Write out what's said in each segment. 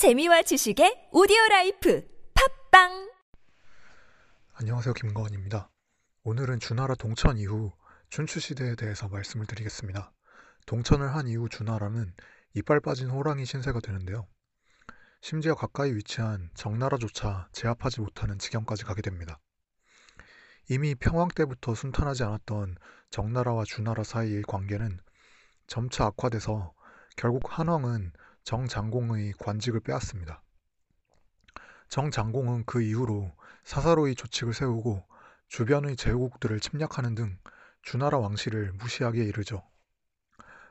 재미와 지식의 오디오 라이프 팟빵 안녕하세요. 김거원입니다. 오늘은 주나라 동천 이후 춘추 시대에 대해서 말씀을 드리겠습니다. 동천을 한 이후 주나라는 이빨 빠진 호랑이 신세가 되는데요. 심지어 가까이 위치한 정나라조차 제압하지 못하는 지경까지 가게 됩니다. 이미 평왕 때부터 순탄하지 않았던 정나라와 주나라 사이의 관계는 점차 악화돼서 결국 한왕은 정 장공의 관직을 빼앗습니다. 정 장공은 그 이후로 사사로이 조칙을 세우고 주변의 제후국들을 침략하는 등 주나라 왕실을 무시하게 이르죠.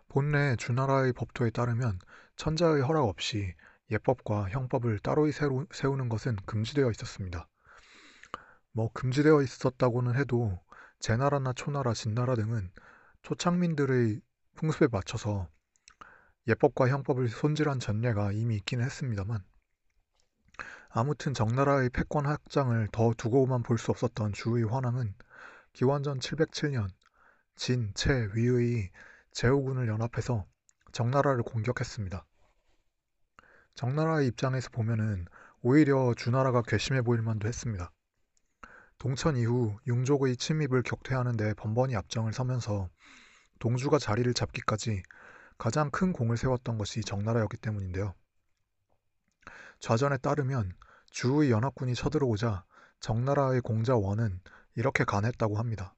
본래 주나라의 법도에 따르면 천자의 허락 없이 예법과 형법을 따로이 세우는 것은 금지되어 있었습니다. 뭐 금지되어 있었다고는 해도 제나라나 초나라, 진나라 등은 초창민들의 풍습에 맞춰서 예법과 형법을 손질한 전례가 이미 있기는 했습니다만 아무튼 정나라의 패권 확장을 더 두고만 볼 수 없었던 주의 환왕은 기원전 707년 진, 채, 위의 제후군을 연합해서 정나라를 공격했습니다. 정나라의 입장에서 보면은 오히려 주나라가 괘씸해 보일 만도 했습니다. 동천 이후 융족의 침입을 격퇴하는 데 번번이 앞장을 서면서 동주가 자리를 잡기까지 가장 큰 공을 세웠던 것이 정나라였기 때문인데요. 좌전에 따르면 주의 연합군이 쳐들어오자 정나라의 공자 원은 이렇게 간했다고 합니다.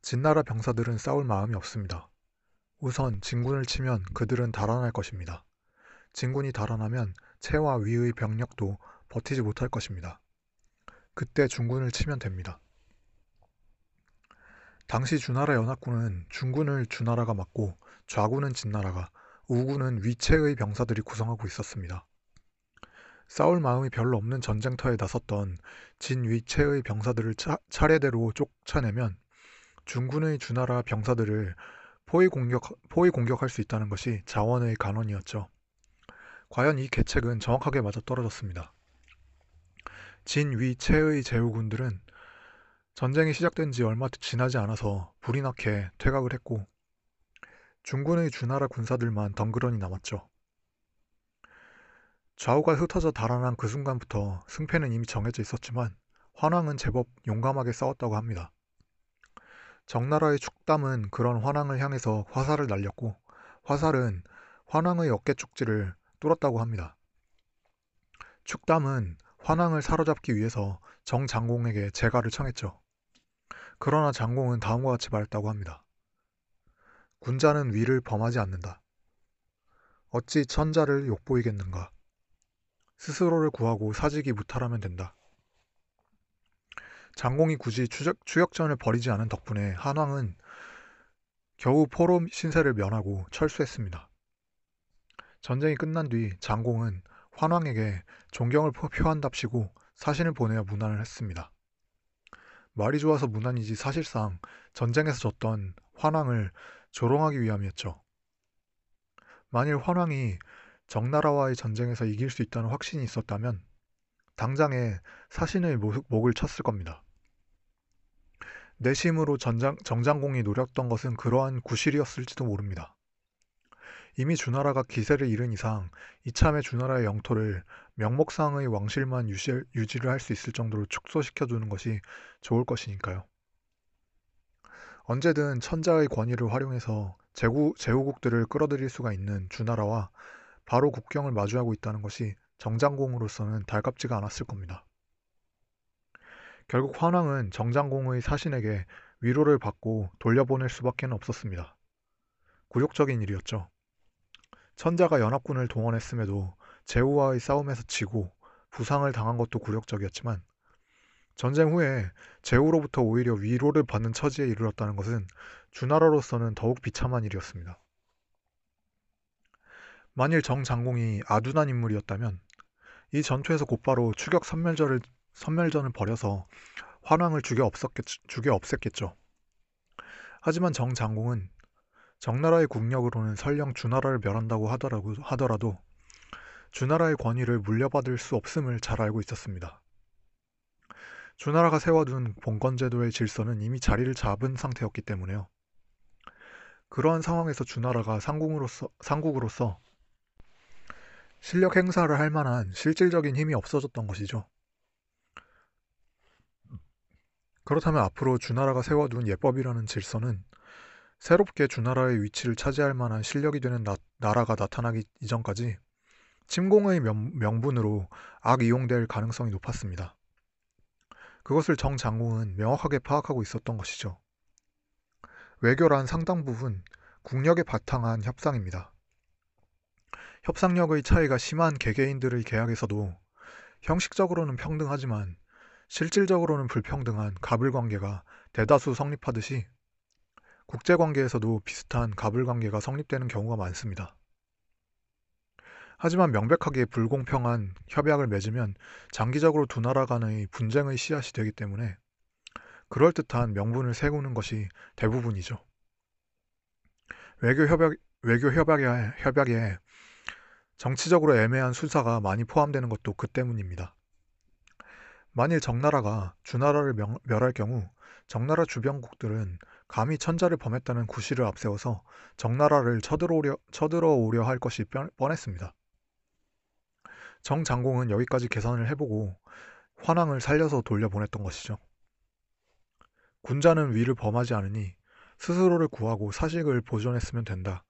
진나라 병사들은 싸울 마음이 없습니다. 우선 진군을 치면 그들은 달아날 것입니다. 진군이 달아나면 채와 위의 병력도 버티지 못할 것입니다. 그때 중군을 치면 됩니다. 당시 주나라 연합군은 중군을 주나라가 맡고 좌군은 진나라가, 우군은 위체의 병사들이 구성하고 있었습니다. 싸울 마음이 별로 없는 전쟁터에 나섰던 진위체의 병사들을 차, 차례대로 쫓아내면 중군의 주나라 병사들을 포위 공격, 포위 공격할 수 있다는 것이 자원의 간원이었죠. 과연 이 계책은 정확하게 맞아 떨어졌습니다. 진위체의 제후군들은 전쟁이 시작된 지 얼마 지나지 않아서 불이 나게 퇴각을 했고 중군의 주나라 군사들만 덩그러니 남았죠. 좌우가 흩어져 달아난 그 순간부터 승패는 이미 정해져 있었지만 환왕은 제법 용감하게 싸웠다고 합니다. 정나라의 축담은 그런 환왕을 향해서 화살을 날렸고 화살은 환왕의 어깨 축지를 뚫었다고 합니다. 축담은 환왕을 사로잡기 위해서 정장공에게 재가를 청했죠. 그러나 장공은 다음과 같이 말했다고 합니다. 군자는 위를 범하지 않는다. 어찌 천자를 욕보이겠는가. 스스로를 구하고 사직이 무탈하면 된다. 장공이 굳이 추적, 추격전을 벌이지 않은 덕분에 한왕은 겨우 포로 신세를 면하고 철수했습니다. 전쟁이 끝난 뒤 장공은 환왕에게 존경을 표한답시고 사신을 보내어 문안을 했습니다. 말이 좋아서 문안이지 사실상 전쟁에서 졌던 환왕을 조롱하기 위함이었죠. 만일 환왕이 정나라와의 전쟁에서 이길 수 있다는 확신이 있었다면 당장에 사신의 목을 쳤을 겁니다. 내심으로 전장, 정장공이 노렸던 것은 그러한 구실이었을지도 모릅니다. 이미 주나라가 기세를 잃은 이상 이참에 주나라의 영토를 명목상의 왕실만 유지, 유지를 할 수 있을 정도로 축소시켜 두는 것이 좋을 것이니까요. 언제든 천자의 권위를 활용해서 제후, 제후국들을 끌어들일 수가 있는 주나라와 바로 국경을 마주하고 있다는 것이 정장공으로서는 달갑지가 않았을 겁니다. 결국 환왕은 정장공의 사신에게 위로를 받고 돌려보낼 수밖에 없었습니다. 굴욕적인 일이었죠. 천자가 연합군을 동원했음에도 제후와의 싸움에서 지고 부상을 당한 것도 굴욕적이었지만 전쟁 후에 제후로부터 오히려 위로를 받는 처지에 이르렀다는 것은 주나라로서는 더욱 비참한 일이었습니다. 만일 정 장공이 아둔한 인물이었다면 이 전투에서 곧바로 추격 선멸전을, 선멸전을 벌여서 환왕을 죽여, 없었겠, 죽여 없앴겠죠. 하지만 정 장공은 정나라의 국력으로는 설령 주나라를 멸한다고 하더라도 주나라의 권위를 물려받을 수 없음을 잘 알고 있었습니다. 주나라가 세워둔 봉건제도의 질서는 이미 자리를 잡은 상태였기 때문에요. 그러한 상황에서 주나라가 상국으로서, 상국으로서 실력 행사를 할 만한 실질적인 힘이 없어졌던 것이죠. 그렇다면 앞으로 주나라가 세워둔 예법이라는 질서는 새롭게 주나라의 위치를 차지할 만한 실력이 되는 나, 라가 나타나기 이전까지 침공의 명, 분으로 악 이용될 가능성이 높았습니다. 그것을 정 장공은 명확하게 파악하고 있었던 것이죠. 외교란 상당 부분 국력에 바탕한 협상입니다. 협상력의 차이가 심한 개개인들의 계약에서도 형식적으로는 평등하지만 실질적으로는 불평등한 가불 관계가 대다수 성립하듯이 국제 관계에서도 비슷한 가불 관계가 성립되는 경우가 많습니다. 하지만 명백하게 불공평한 협약을 맺으면 장기적으로 두 나라 간의 분쟁의 씨앗이 되기 때문에 그럴듯한 명분을 세우는 것이 대부분이죠. 외교 협약, 외교 협약에, 협약에 정치적으로 애매한 수사가 많이 포함되는 것도 그 때문입니다. 만일 정나라가 주나라를 명, 멸할 경우 정나라 주변국들은 감히 천자를 범했다는 구실을 앞세워서 정나라를 쳐들어오려, 쳐들어오려 할 것이 뻔했습니다. 정 장공은 여기까지 계산을 해보고 환왕을 살려서 돌려보냈던 것이죠. 군자는 위를 범하지 않으니 스스로를 구하고 사식을 보존했으면 된다.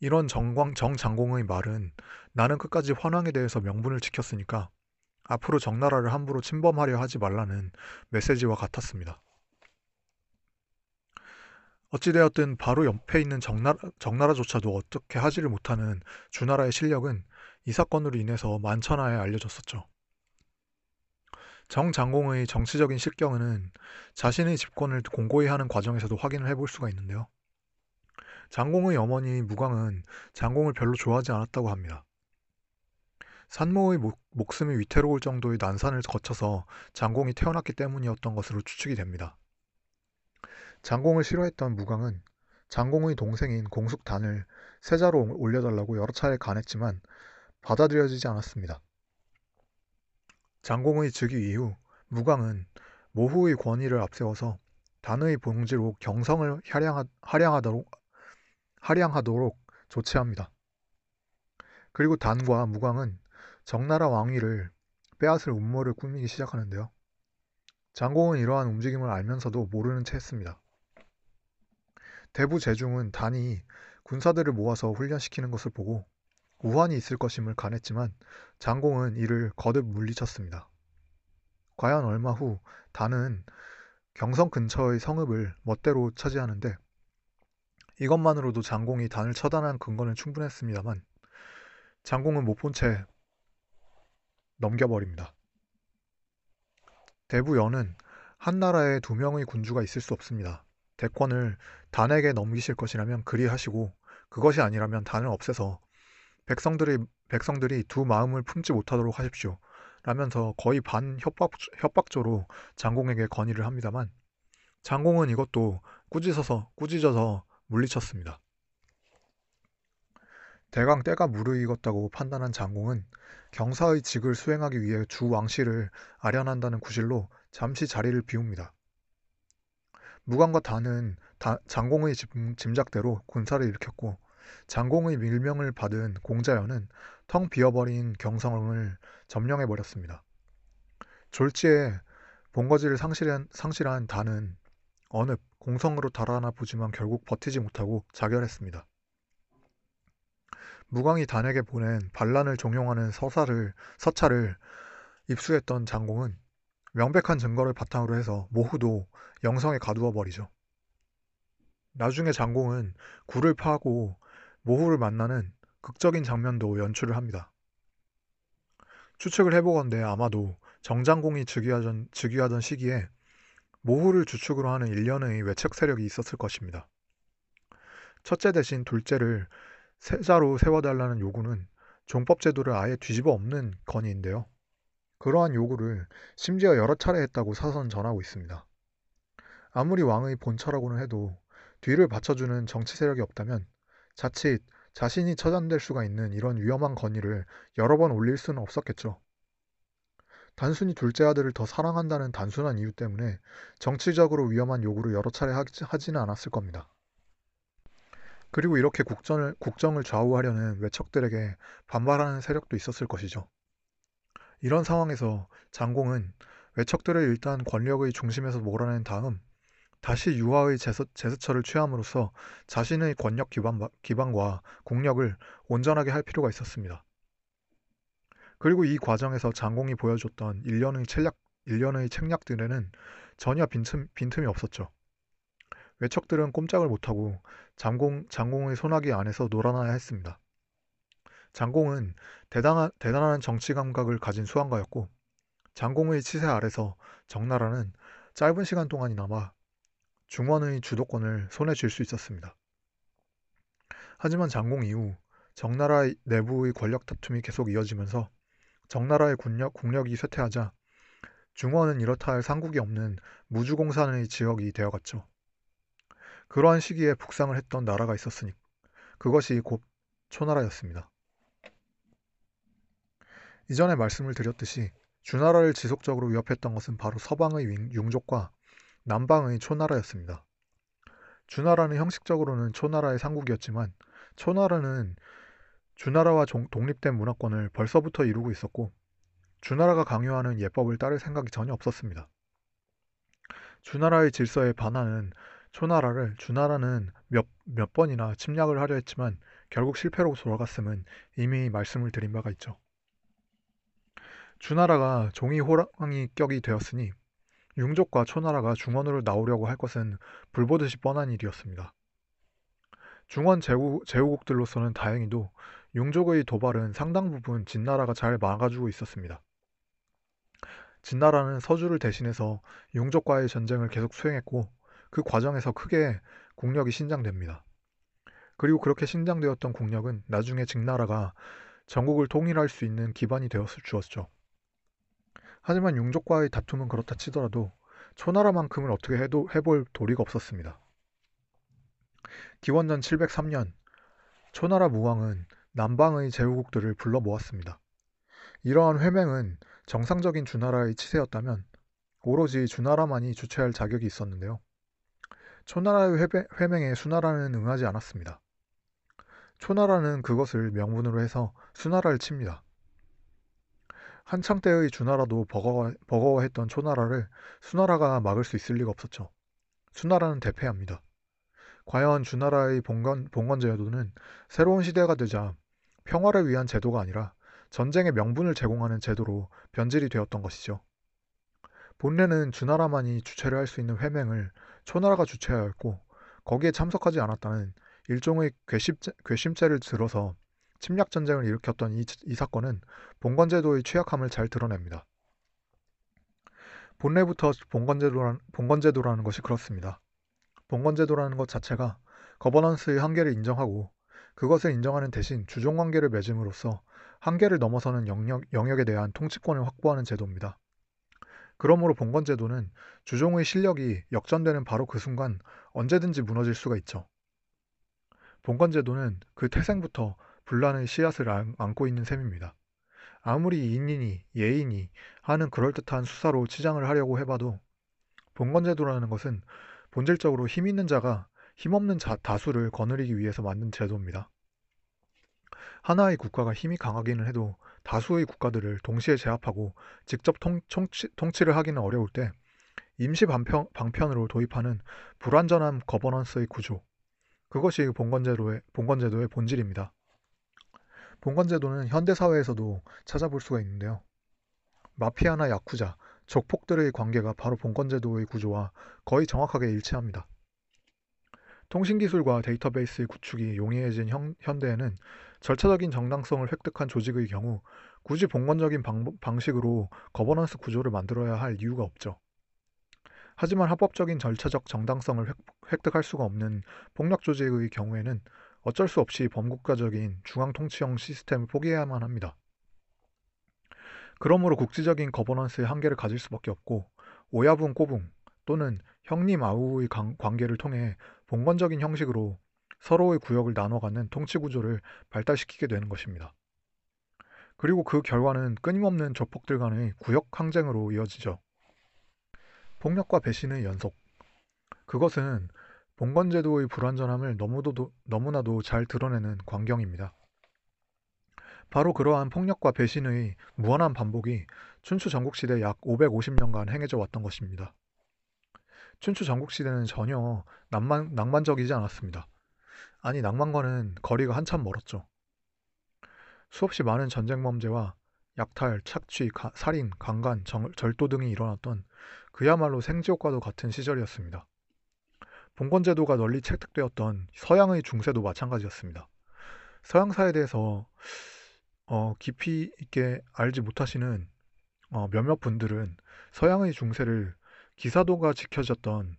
이런 정광, 정장공의 말은 나는 끝까지 환왕에 대해서 명분을 지켰으니까 앞으로 정나라를 함부로 침범하려 하지 말라는 메시지와 같았습니다. 어찌되었든 바로 옆에 있는 정나라, 정나라조차도 어떻게 하지를 못하는 주나라의 실력은 이 사건으로 인해서 만천하에 알려졌었죠. 정 장공의 정치적인 실경은 자신의 집권을 공고히 하는 과정에서도 확인을 해볼 수가 있는데요. 장공의 어머니 무광은 장공을 별로 좋아하지 않았다고 합니다. 산모의 목, 목숨이 위태로울 정도의 난산을 거쳐서 장공이 태어났기 때문이었던 것으로 추측이 됩니다. 장공을 싫어했던 무광은 장공의 동생인 공숙단을 세자로 올려달라고 여러 차례 간했지만 받아들여지지 않았습니다. 장공의 즉위 이후 무광은 모후의 권위를 앞세워서 단의 봉지로 경성을 하량하, 하량하도록, 하량하도록 조치합니다. 그리고 단과 무광은 정나라 왕위를 빼앗을 음모를 꾸미기 시작하는데요. 장공은 이러한 움직임을 알면서도 모르는 채 했습니다. 대부 제중은 단이 군사들을 모아서 훈련시키는 것을 보고 우환이 있을 것임을 간했지만 장공은 이를 거듭 물리쳤습니다. 과연 얼마 후 단은 경성 근처의 성읍을 멋대로 차지하는데 이것만으로도 장공이 단을 처단한 근거는 충분했습니다만 장공은 못 본 채 넘겨버립니다. 대부연은 한 나라에 두 명의 군주가 있을 수 없습니다. 대권을 단에게 넘기실 것이라면 그리 하시고 그것이 아니라면 단을 없애서 백성들이 백성들이 두 마음을 품지 못하도록 하십시오. 라면서 거의 반 협박, 협박조로 장공에게 건의를 합니다만 장공은 이것도 꾸짖어서 꾸짖어서 물리쳤습니다. 대강 때가 무르익었다고 판단한 장공은 경사의 직을 수행하기 위해 주 왕실을 아련한다는 구실로 잠시 자리를 비웁니다. 무관과 단은 다, 장공의 짐작대로 군사를 일으켰고 장공의 밀명을 받은 공자연은 텅 비어버린 경성을 점령해버렸습니다. 졸지에 본거지를 상실한, 상실한 단은 어느 공성으로 달아나 보지만 결국 버티지 못하고 자결했습니다. 무광이 단에게 보낸 반란을 종용하는 서사를, 서차를 입수했던 장공은 명백한 증거를 바탕으로 해서 모후도 영성에 가두어 버리죠. 나중에 장공은 굴을 파고 모후를 만나는 극적인 장면도 연출을 합니다. 추측을 해보건대 아마도 정장공이 즉위하던, 즉위하던 시기에 모후를 주축으로 하는 일련의 외책 세력이 있었을 것입니다. 첫째 대신 둘째를 세자로 세워달라는 요구는 종법 제도를 아예 뒤집어 엎는 건의인데요. 그러한 요구를 심지어 여러 차례 했다고 사선 전하고 있습니다. 아무리 왕의 본처라고는 해도 뒤를 받쳐주는 정치 세력이 없다면 자칫 자신이 처단될 수가 있는 이런 위험한 건의를 여러 번 올릴 수는 없었겠죠. 단순히 둘째 아들을 더 사랑한다는 단순한 이유 때문에 정치적으로 위험한 요구를 여러 차례 하지는 않았을 겁니다. 그리고 이렇게 국정을, 국정을 좌우하려는 외척들에게 반발하는 세력도 있었을 것이죠. 이런 상황에서 장공은 외척들을 일단 권력의 중심에서 몰아낸 다음 다시 유화의 제스, 제스처를 취함으로써 자신의 권력 기반, 기반과 국력을 온전하게 할 필요가 있었습니다. 그리고 이 과정에서 장공이 보여줬던 일련의 책략, 일련의 책략들에는 전혀 빈틈, 빈틈이 없었죠. 외척들은 꼼짝을 못하고 장공, 장공의 소나기 안에서 놀아나야 했습니다. 장공은 대단한, 대단한 정치 감각을 가진 수왕가였고 장공의 치세 아래서 정나라는 짧은 시간 동안이나마 중원의 주도권을 손에 쥘 수 있었습니다. 하지만 장공 이후 정나라 내부의 권력 다툼이 계속 이어지면서 정나라의 국력, 국력이 쇠퇴하자 중원은 이렇다 할 상국이 없는 무주공산의 지역이 되어갔죠. 그러한 시기에 북상을 했던 나라가 있었으니 그것이 곧 초나라였습니다. 이전에 말씀을 드렸듯이 주나라를 지속적으로 위협했던 것은 바로 서방의 융족과 남방의 초나라였습니다. 주나라는 형식적으로는 초나라의 상국이었지만 초나라는 주나라와 독립된 문화권을 벌써부터 이루고 있었고 주나라가 강요하는 예법을 따를 생각이 전혀 없었습니다. 주나라의 질서에 반하는 초나라를 주나라는 몇, 몇 번이나 침략을 하려 했지만 결국 실패로 돌아갔음은 이미 말씀을 드린 바가 있죠. 주나라가 종이 호랑이 격이 되었으니 융족과 초나라가 중원으로 나오려고 할 것은 불보듯이 뻔한 일이었습니다. 중원 제후, 제후국들로서는 다행히도 융족의 도발은 상당 부분 진나라가 잘 막아주고 있었습니다. 진나라는 서주를 대신해서 융족과의 전쟁을 계속 수행했고 그 과정에서 크게 국력이 신장됩니다. 그리고 그렇게 신장되었던 국력은 나중에 직나라가 전국을 통일할 수 있는 기반이 되어 주었죠. 하지만 융족과의 다툼은 그렇다 치더라도 초나라만큼은 어떻게 해도 해볼 도리가 없었습니다. 기원전 703년 초나라 무왕은 남방의 제후국들을 불러 모았습니다. 이러한 회맹은 정상적인 주나라의 치세였다면 오로지 주나라만이 주최할 자격이 있었는데요. 초나라의 회맹에 수나라는 응하지 않았습니다. 초나라는 그것을 명분으로 해서 수나라를 칩니다. 한창 때의 주나라도 버거워, 버거워했던 초나라를 수나라가 막을 수 있을 리가 없었죠. 수나라는 대패합니다. 과연 주나라의 봉건, 봉건 제도는 새로운 시대가 되자 평화를 위한 제도가 아니라 전쟁의 명분을 제공하는 제도로 변질이 되었던 것이죠. 본래는 주나라만이 주최를 할 수 있는 회맹을 초나라가 주최하였고 거기에 참석하지 않았다는 일종의 괘씸죄, 괘씸죄를 들어서 침략 전쟁을 일으켰던 이, 이 사건은 봉건제도의 취약함을 잘 드러냅니다. 본래부터 봉건제도란, 봉건제도라는 것이 그렇습니다. 봉건제도라는 것 자체가 거버넌스의 한계를 인정하고 그것을 인정하는 대신 주종관계를 맺음으로써 한계를 넘어서는 영역, 영역에 대한 통치권을 확보하는 제도입니다. 그러므로 봉건제도는 주종의 실력이 역전되는 바로 그 순간 언제든지 무너질 수가 있죠. 봉건제도는 그 태생부터 분란의 씨앗을 안고 있는 셈입니다. 아무리 인인이 예인이 하는 그럴듯한 수사로 치장을 하려고 해봐도 봉건제도라는 것은 본질적으로 힘 있는 자가 힘없는 자, 다수를 거느리기 위해서 만든 제도입니다. 하나의 국가가 힘이 강하기는 해도 다수의 국가들을 동시에 제압하고 직접 통, 통치, 통치를 하기는 어려울 때 임시 방편, 방편으로 도입하는 불완전한 거버넌스의 구조 그것이 봉건제도의, 봉건제도의 본질입니다. 봉건제도는 현대사회에서도 찾아볼 수가 있는데요. 마피아나 야쿠자, 조폭들의 관계가 바로 봉건제도의 구조와 거의 정확하게 일치합니다. 통신기술과 데이터베이스의 구축이 용이해진 형, 현대에는 절차적인 정당성을 획득한 조직의 경우 굳이 봉건적인 방, 방식으로 거버넌스 구조를 만들어야 할 이유가 없죠. 하지만 합법적인 절차적 정당성을 획득할 수가 없는 폭력 조직의 경우에는 어쩔 수 없이 범국가적인 중앙통치형 시스템을 포기해야만 합니다. 그러므로 국지적인 거버넌스의 한계를 가질 수밖에 없고 오야분 꼬붕 또는 형님 아우의 관계를 통해 봉건적인 형식으로 서로의 구역을 나눠 갖는 통치 구조를 발달시키게 되는 것입니다. 그리고 그 결과는 끊임없는 조폭들 간의 구역 항쟁으로 이어지죠. 폭력과 배신의 연속. 그것은 봉건제도의 불완전함을 너무도, 너무나도 잘 드러내는 광경입니다. 바로 그러한 폭력과 배신의 무한한 반복이 춘추 전국시대 약 550년간 행해져 왔던 것입니다. 춘추 전국시대는 전혀 낭만, 낭만적이지 않았습니다. 아니 낭만과는 거리가 한참 멀었죠. 수없이 많은 전쟁 범죄와 약탈, 착취, 가, 살인, 강간, 정, 절도 등이 일어났던 그야말로 생지옥과도 같은 시절이었습니다. 봉건제도가 널리 채택되었던 서양의 중세도 마찬가지였습니다. 서양사에 대해서 어, 깊이 있게 알지 못하시는 어, 몇몇 분들은 서양의 중세를 기사도가 지켜졌던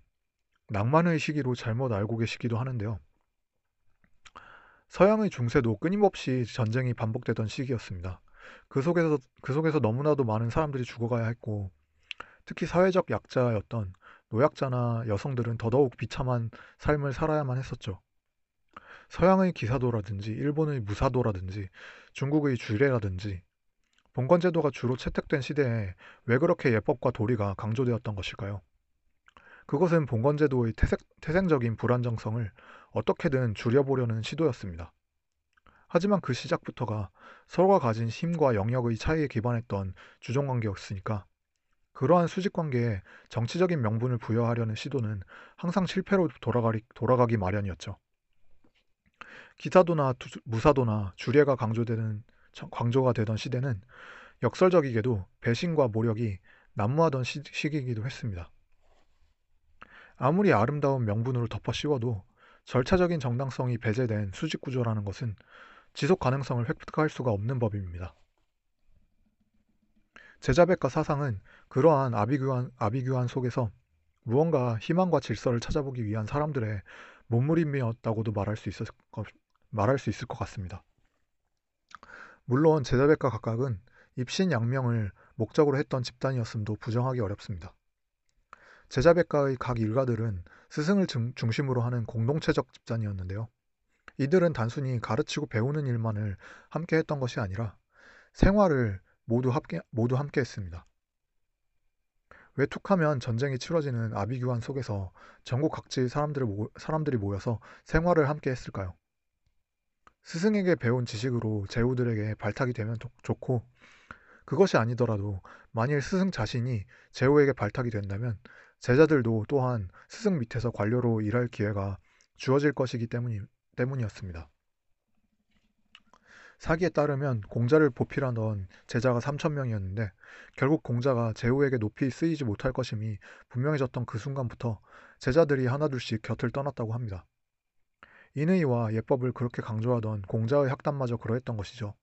낭만의 시기로 잘못 알고 계시기도 하는데요. 서양의 중세도 끊임없이 전쟁이 반복되던 시기였습니다. 그 속에서 그 속에서 너무나도 많은 사람들이 죽어가야 했고 특히 사회적 약자였던 노약자나 여성들은 더더욱 비참한 삶을 살아야만 했었죠. 서양의 기사도라든지 일본의 무사도라든지 중국의 주례라든지 봉건 제도가 주로 채택된 시대에 왜 그렇게 예법과 도리가 강조되었던 것일까요? 그것은 봉건 제도의 태색, 태생적인 불안정성을 어떻게든 줄여보려는 시도였습니다. 하지만 그 시작부터가 서로가 가진 힘과 영역의 차이에 기반했던 주종관계였으니까 그러한 수직 관계에 정치적인 명분을 부여하려는 시도는 항상 실패로 돌아가기, 돌아가기 마련이었죠. 기사도나 무사도나 주례가 강조되는 강조가 되던 시대는 역설적이게도 배신과 모력이 난무하던 시, 시기이기도 했습니다. 아무리 아름다운 명분으로 덮어 씌워도 절차적인 정당성이 배제된 수직 구조라는 것은 지속 가능성을 획득할 수가 없는 법입니다. 제자백과 사상은 그러한 아비규환, 아비규환 속에서 무언가 희망과 질서를 찾아보기 위한 사람들의 몸부림이었다고도 말할 수 있을, 말할 수 있을 것 같습니다. 물론 제자백과 각각은 입신양명을 목적으로 했던 집단이었음도 부정하기 어렵습니다. 제자백과의 각 일가들은 스승을 중심으로 하는 공동체적 집단이었는데요. 이들은 단순히 가르치고 배우는 일만을 함께 했던 것이 아니라 생활을 모두 함께, 모두 함께 했습니다. 왜 툭하면 전쟁이 치러지는 아비규환 속에서 전국 각지의 사람들이 모여서 생활을 함께 했을까요? 스승에게 배운 지식으로 제후들에게 발탁이 되면 좋고 그것이 아니더라도 만일 스승 자신이 제후에게 발탁이 된다면 제자들도 또한 스승 밑에서 관료로 일할 기회가 주어질 것이기 때문이, 때문이었습니다. 사기에 따르면 공자를 보필하던 제자가 3천 명이었는데 결국 공자가 제후에게 높이 쓰이지 못할 것임이 분명해졌던 그 순간부터 제자들이 하나둘씩 곁을 떠났다고 합니다. 인의와 예법을 그렇게 강조하던 공자의 학단마저 그러했던 것이죠.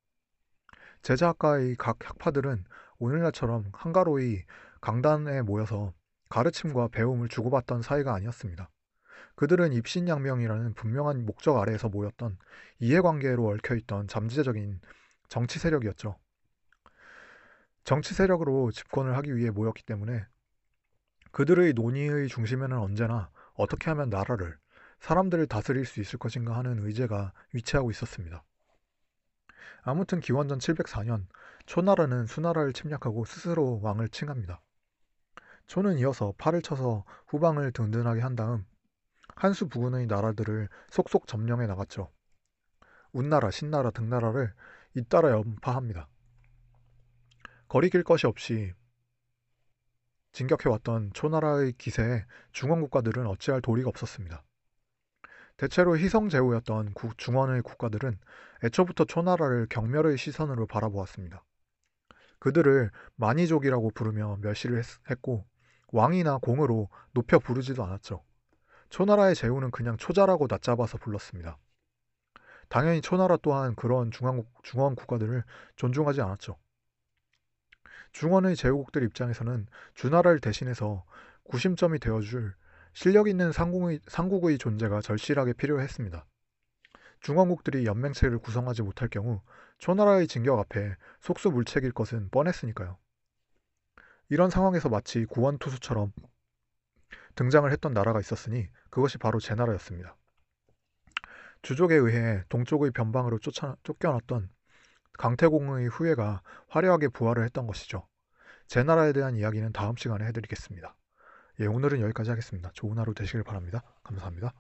제자학과의 각 학파들은 오늘날처럼 한가로이 강단에 모여서 가르침과 배움을 주고받던 사이가 아니었습니다. 그들은 입신양명이라는 분명한 목적 아래에서 모였던 이해관계로 얽혀있던 잠재적인 정치 세력이었죠. 정치 세력으로 집권을 하기 위해 모였기 때문에 그들의 논의의 중심에는 언제나 어떻게 하면 나라를, 사람들을 다스릴 수 있을 것인가 하는 의제가 위치하고 있었습니다. 아무튼 기원전 704년 초나라는 수나라를 침략하고 스스로 왕을 칭합니다. 초는 이어서 팔을 쳐서 후방을 든든하게 한 다음 한수 부근의 나라들을 속속 점령해 나갔죠. 운나라, 신나라 등 나라를 잇따라 연파합니다. 거리낄 것이 없이 진격해왔던 초나라의 기세에 중원 국가들은 어찌할 도리가 없었습니다. 대체로 희성제후였던 중원의 국가들은 애초부터 초나라를 경멸의 시선으로 바라보았습니다. 그들을 만이족이라고 부르며 멸시를 했고 왕이나 공으로 높여 부르지도 않았죠. 초나라의 제후는 그냥 초자라고 낮잡아서 불렀습니다. 당연히 초나라 또한 그런 중앙국, 중원 국가들을 존중하지 않았죠. 중원의 제후국들 입장에서는 주나라를 대신해서 구심점이 되어줄 실력 있는 상국의, 상국의 존재가 절실하게 필요했습니다. 중원국들이 연맹체를 구성하지 못할 경우 초나라의 진격 앞에 속수물책일 것은 뻔했으니까요. 이런 상황에서 마치 구원투수처럼 등장을 했던 나라가 있었으니 그것이 바로 제 나라였습니다. 주족에 의해 동쪽의 변방으로 쫓아, 쫓겨났던 강태공의 후예가 화려하게 부활을 했던 것이죠. 제 나라에 대한 이야기는 다음 시간에 해드리겠습니다. 예, 오늘은 여기까지 하겠습니다. 좋은 하루 되시길 바랍니다. 감사합니다.